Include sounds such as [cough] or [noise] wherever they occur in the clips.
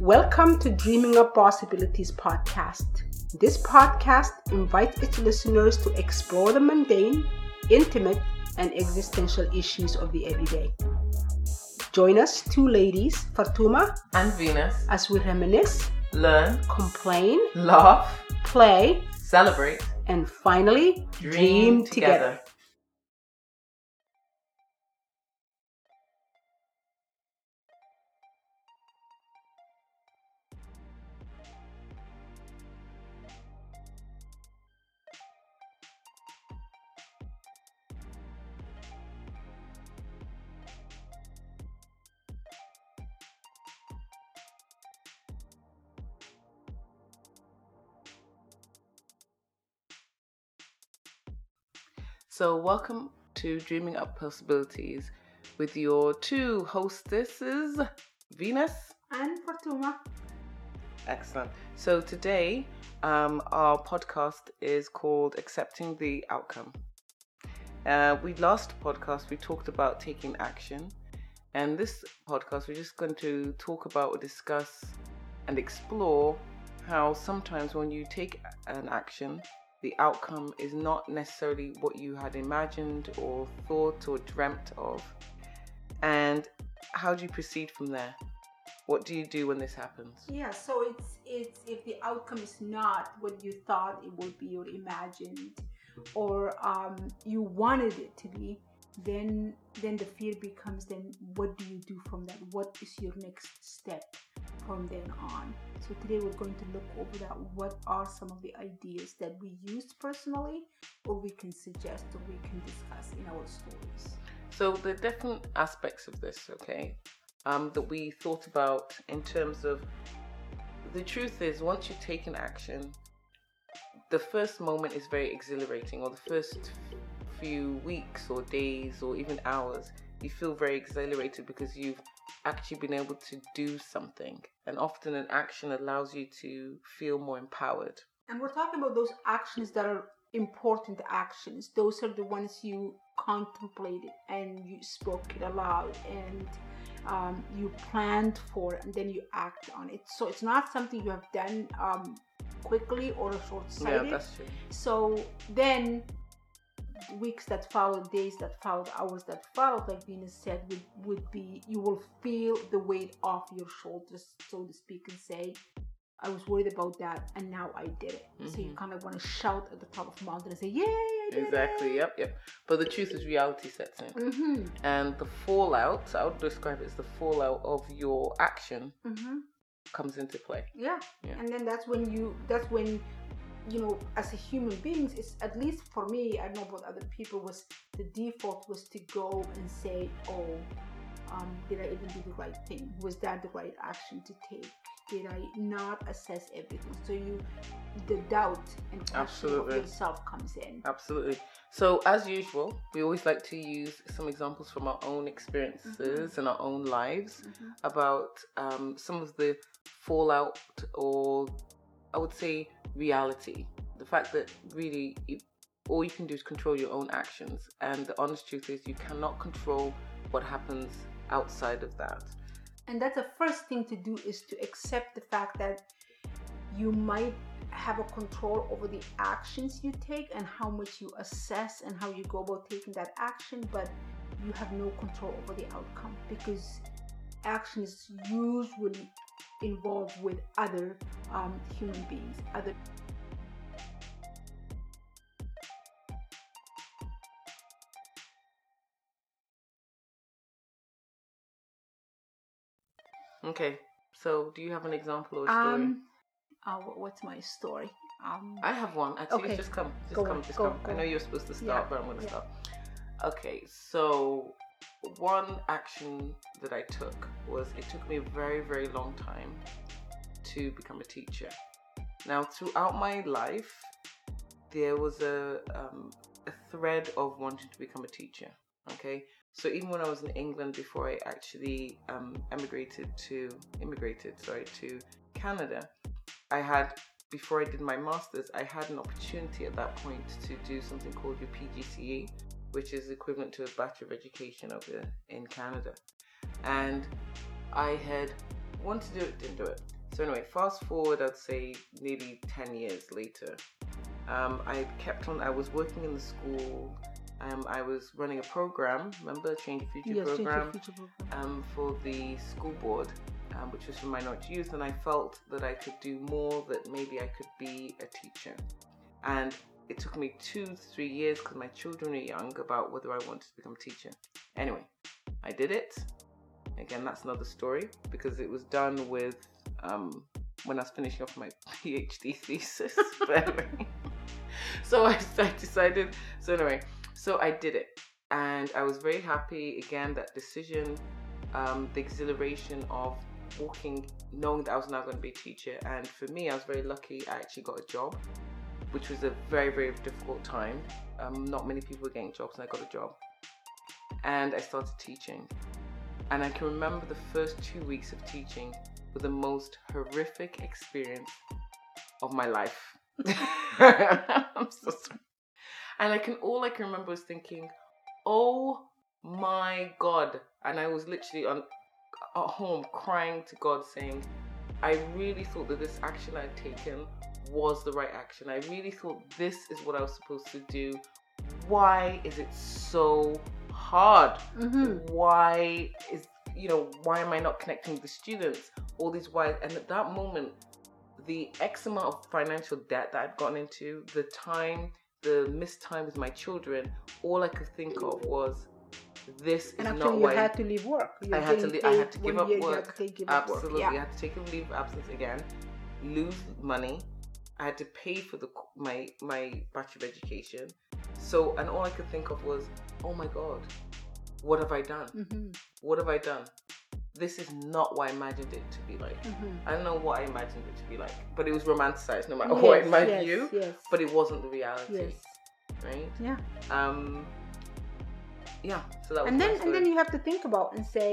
Welcome to Dreaming Up Possibilities podcast. This podcast invites its listeners to explore the mundane, intimate, and existential issues of the everyday. Join us, two ladies, Fatuma and Venus, as we reminisce, learn, complain, laugh, play, celebrate, and finally dream, dream together. together. So, welcome to Dreaming Up Possibilities with your two hostesses, Venus. And Fatuma. Excellent. So, today, um, our podcast is called Accepting the Outcome. Uh, we last podcast we talked about taking action, and this podcast we're just going to talk about, discuss, and explore how sometimes when you take an action, the outcome is not necessarily what you had imagined or thought or dreamt of. And how do you proceed from there? What do you do when this happens? Yeah, so it's it's if the outcome is not what you thought it would be or imagined, or um, you wanted it to be, then then the fear becomes then what do you do from that? What is your next step from then on? So today we're going to look over that. What are some of the ideas that we used personally, or we can suggest, or we can discuss in our stories? So the different aspects of this, okay, um, that we thought about in terms of the truth is once you take an action, the first moment is very exhilarating, or the first few weeks or days or even hours, you feel very exhilarated because you've actually been able to do something. And often an action allows you to feel more empowered. And we're talking about those actions that are important actions. Those are the ones you contemplated and you spoke it aloud and um, you planned for and then you act on it. So it's not something you have done um, quickly or short sighted. Yeah, that's true. So then weeks that followed, days that followed, hours that followed, like Venus said, would, would be you will feel the weight off your shoulders, so to speak, and say, I was worried about that and now I did it. Mm-hmm. So you kind of want to shout at the top of the mountain and say, Yay, Exactly, it. yep, yep. But the truth is, reality sets in. Mm-hmm. And the fallout, I would describe it as the fallout of your action Mm-hmm. comes into play. Yeah. Yeah. And then that's when you, that's when, you know, as a human beings, it's at least for me, I don't know about other people, was the default was to go and say, oh, um, did I even do the right thing? Was that the right action to take? Did I not assess everything? So you, the doubt and Absolutely. yourself comes in. Absolutely. So, as usual, we always like to use some examples from our own experiences and our own lives Mhm. about um, some of the fallout, or I would say reality. The fact that really you, all you can do is control your own actions, and the honest truth is you cannot control what happens outside of that. And that's the first thing to do is to accept the fact that you might have a control over the actions you take and how much you assess and how you go about taking that action, but you have no control over the outcome because action is usually involved with other um, human beings, other Okay, so do you have an example or a story? um. Uh, what's my story? Um. I have one. Actually, Okay. just come. Just Go come. on, Just go, come. I know you're supposed to start, Yeah, but I'm going to yeah. start. Okay, so one action that I took was it took me a very, very long time to become a teacher. Now, throughout my life, there was a, um, a thread of wanting to become a teacher. Okay, so even when I was in England before I actually um, emigrated to immigrated, sorry, to Canada, I had before I did my masters, I had an opportunity at that point to do something called your PGCE, which is equivalent to a Bachelor of Education over in Canada. And I had wanted to do it, didn't do it. So anyway, fast forward, I'd say nearly ten years later, um, I kept on. I was working in the school. Um, I was running a program. Remember, Change Your Future yes, change your program future program. um, for the school board, um, which was for minority youth, and I felt that I could do more. That maybe I could be a teacher, and it took me two, three years because my children are young about whether I wanted to become a teacher. Anyway, I did it. Again, that's another story because it was done with um, when I was finishing off my [laughs] PhD thesis. [laughs] [laughs] So I, I decided. So anyway, so I did it, and I was very happy. Again, that decision, um, the exhilaration of walking, knowing that I was now going to be a teacher, and for me, I was very lucky. I actually got a job, which was a very very difficult time. Um, not many people were getting jobs, and I got a job, and I started teaching. And I can remember the first two weeks of teaching were the most horrific experience of my life. [laughs] I'm so sorry. And I can all I can remember was thinking, "Oh my god!" And I was literally on at home crying to God, saying, "I really thought that this action I'd taken was the right action. I really thought this is what I was supposed to do. Why is it so hard? Mhm. why is you know why am i not connecting with the students all these why and at that moment the x amount of financial debt that i'd gotten into the time the missed time with my children all i could think of was this And is not you why had to leave work. You I had to leave- I had to give up year, work. to take- give up work. absolutely Yeah. i had to take a leave of absence again lose money i had to pay for the my my bachelor of education so and all i could think of was oh my god what have i done Mhm, what have I done? This is not what I imagined it to be like. mhm. I don't know what I imagined it to be like, but it was romanticized no matter what Yes, in my yes, view. Yes. But it wasn't the reality, yes. right? Yeah. Um, yeah. So that was and then and then you have to think about and say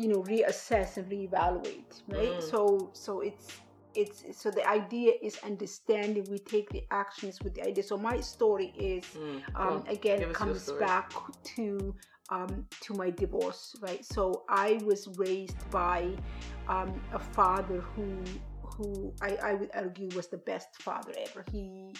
you know reassess and reevaluate right Mm. so so it's it's so the idea is understanding we take the actions with the idea. So my story is Mm, um, again it comes back to um, to my divorce right? So i was raised by um, a father who who I, I would argue was the best father ever. He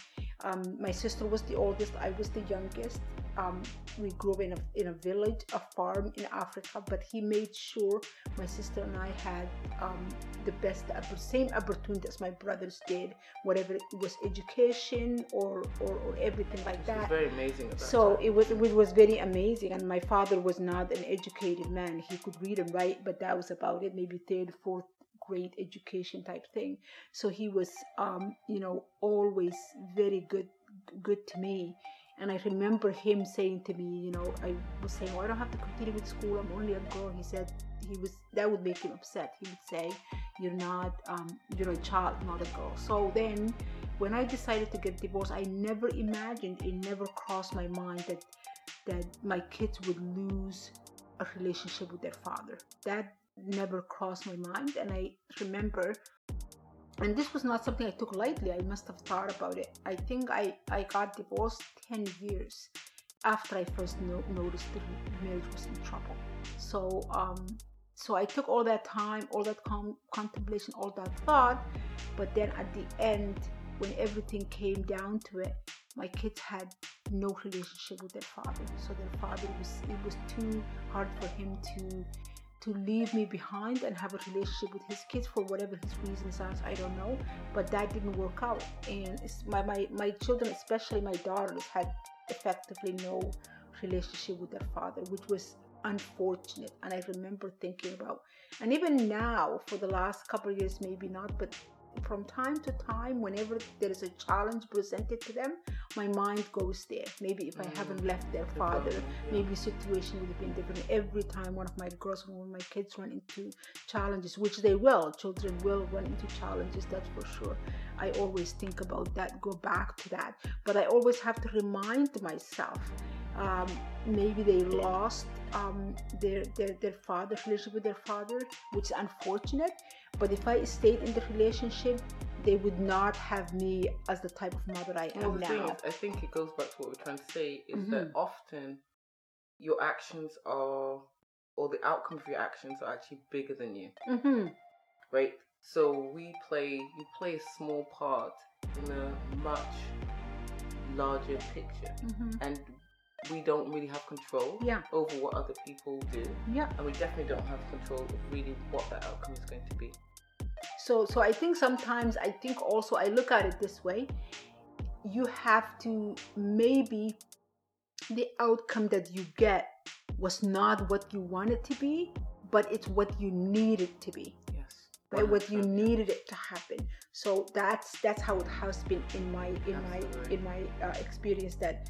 um, my sister was the oldest i was the youngest. Um, we grew up in a, in a village a farm in africa but he made sure my sister and i had um, the best oppor- same opportunity as my brothers did whatever it was education or or, or everything like that was very amazing. That so it was it was very amazing and my father was not an educated man. He could read and write but that was about it maybe third fourth grade education type thing. So he was um you know always very good good to me. And i remember him saying to me you know i was saying oh i don't have to continue with school. I'm only a girl. He said he was that would make him upset. He would say you're not um, you're a child not a girl. So then when i decided to get divorced i never imagined it never crossed my mind that that my kids would lose a relationship with their father. That never crossed my mind and i remember and this was not something i took lightly i must have thought about it. I think i i got divorced 10 years after i first no- noticed the marriage was in trouble. So um so i took all that time all that com- contemplation all that thought but then at the end when everything came down to it my kids had no relationship with their father. So their father was it was too hard for him to to leave me behind and have a relationship with his kids for whatever his reasons are i don't know. But that didn't work out. And my, my my children especially my daughters had effectively no relationship with their father which was unfortunate. And i remember thinking about and even now for the last couple of years maybe not but from time to time whenever there is a challenge presented to them my mind goes there. Maybe if i haven't mm, left their father maybe situation would have been different. Every time one of my girls or one of my kids run into challenges which they will children will run into challenges that's for sure. I always think about that go back to that. But i always have to remind myself um, maybe they lost um, their, their their father relationship with their father which is unfortunate but if i stayed in the relationship they would not have me as the type of mother i Well, am thing now is, I think it goes back to what we're trying to say is Mhm. that often your actions are or the outcome of your actions are actually bigger than you, Mm-hmm. right? So we play, you play a small part in a much larger picture, Mm-hmm. and we don't really have control Yeah. over what other people do, Yeah. and we definitely don't have control of really what the outcome is going to be. So so I think sometimes I think also I look at it this way. You have to maybe the outcome that you get was not what you wanted to be, but it's what you needed to be. Yes. Right? What you needed it to happen. So that's that's how it has been in my in my in my uh, experience that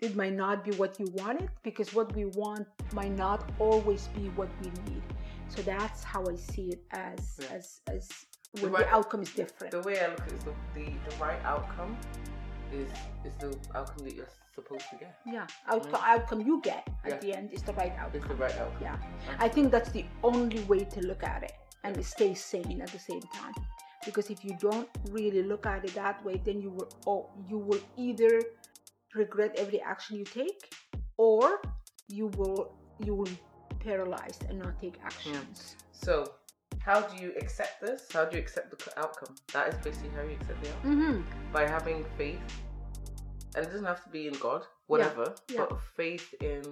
it might not be what you wanted because what we want might not always be what we need. So that's how I see it as Yeah. as as when right- the outcome is different. The way I look at it is the, the, the right outcome is is the outcome that you're supposed to get. yeah, mm-hmm. outcome outcome you get at Yeah. the end is the right It's outcome. the right outcome. Yeah, mm-hmm. I think that's the only way to look at it and stay sane at the same time. Because if you don't really look at it that way, then you will oh, you will either regret every action you take, or you will you will be paralyzed and not take actions. So, how do you accept this? How do you accept the outcome? That is basically how you accept the outcome Mm-hmm. by having faith, and it doesn't have to be in God, whatever, yeah. but faith in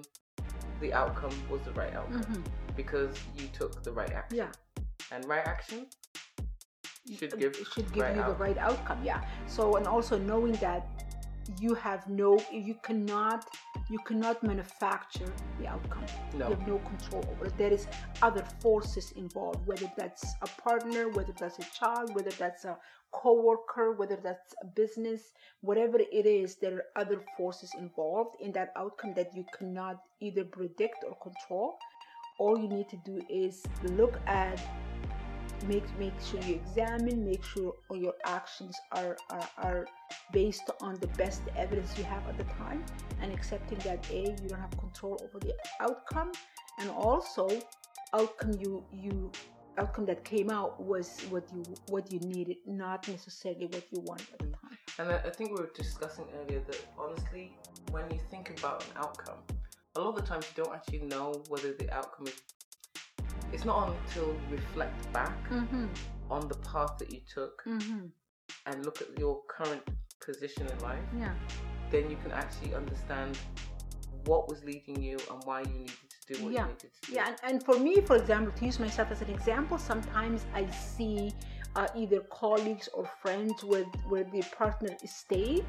the outcome was the right outcome Mm-hmm. because you took the right action. Yeah. And right action should give should give right you the right outcome yeah so and also knowing that you have no you cannot you cannot manufacture the outcome. No. you have no control over it. There is other forces involved whether that's a partner whether that's a child whether that's a co-worker whether that's a business whatever it is there are other forces involved in that outcome that you cannot either predict or control. All you need to do is look at make make sure you examine make sure all your actions are, are are based on the best evidence you have at the time and accepting that a you don't have control over the outcome and also outcome you you outcome that came out was what you what you needed not necessarily what you wanted at the time And I I think we were discussing earlier that honestly, when you think about an outcome, a lot of the times you don't actually know whether the outcome is. It's not until you reflect back mm-hmm. on the path that you took Mm-hmm. and look at your current position in life, yeah then you can actually understand what was leading you and why you needed to do what Yeah. you needed to do. Yeah, and, and for me, for example, to use myself as an example, sometimes I see uh, either colleagues or friends where where the partner stayed,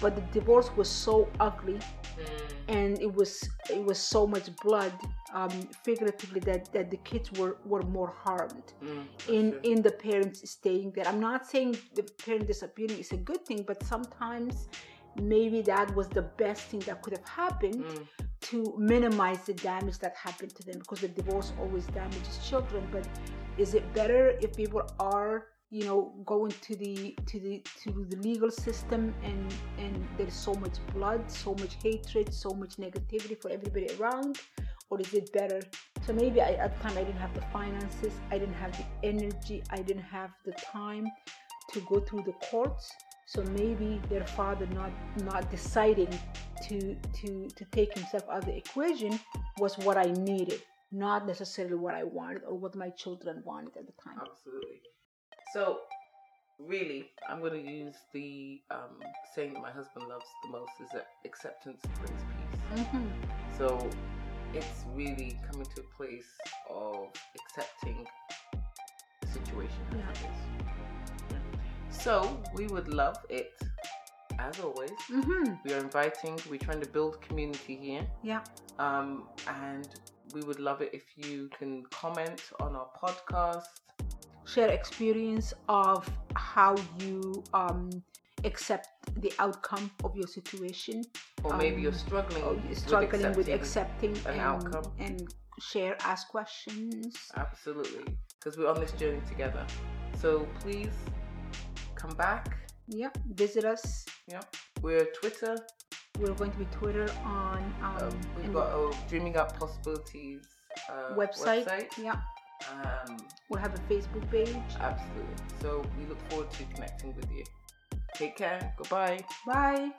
but the divorce was so ugly Mm, and it was it was so much blood, um, figuratively that that the kids were were more harmed mm, in true. in the parents staying there. I'm not saying the parent disappearing is a good thing, but sometimes maybe that was the best thing that could have happened Mm, to minimize the damage that happened to them because the divorce always damages children but is it better if people are you know going to the to the to the legal system and and there's so much blood so much hatred so much negativity for everybody around or is it better so maybe I, at the time i didn't have the finances i didn't have the energy i didn't have the time to go through the courts so maybe their father not not deciding to to to take himself out of the equation was what I needed, not necessarily what I wanted or what my children wanted at the time. Absolutely. So, really, I'm going to use the um, saying that my husband loves the most is that acceptance brings peace. Mm-hmm. So, it's really coming to a place of accepting the situation as Yeah. it is. So, we would love it, as always. Mm-hmm. We are inviting, we're trying to build community here. Yeah. Um, and we would love it if you can comment on our podcast. Share experience of how you um, accept the outcome of your situation. Or maybe you're Um, struggling, you're struggling with accepting an and, outcome. and share, ask questions. Absolutely. Because we're on this journey together. So please come back. Yeah. Visit us. We're Twitter. We're going to be Twitter on um, Um, we've got a Dreaming Up Possibilities uh, website. website. Yeah. Um, We'll have a Facebook page. absolutely. So we look forward to connecting with you. Take care. Goodbye. Bye.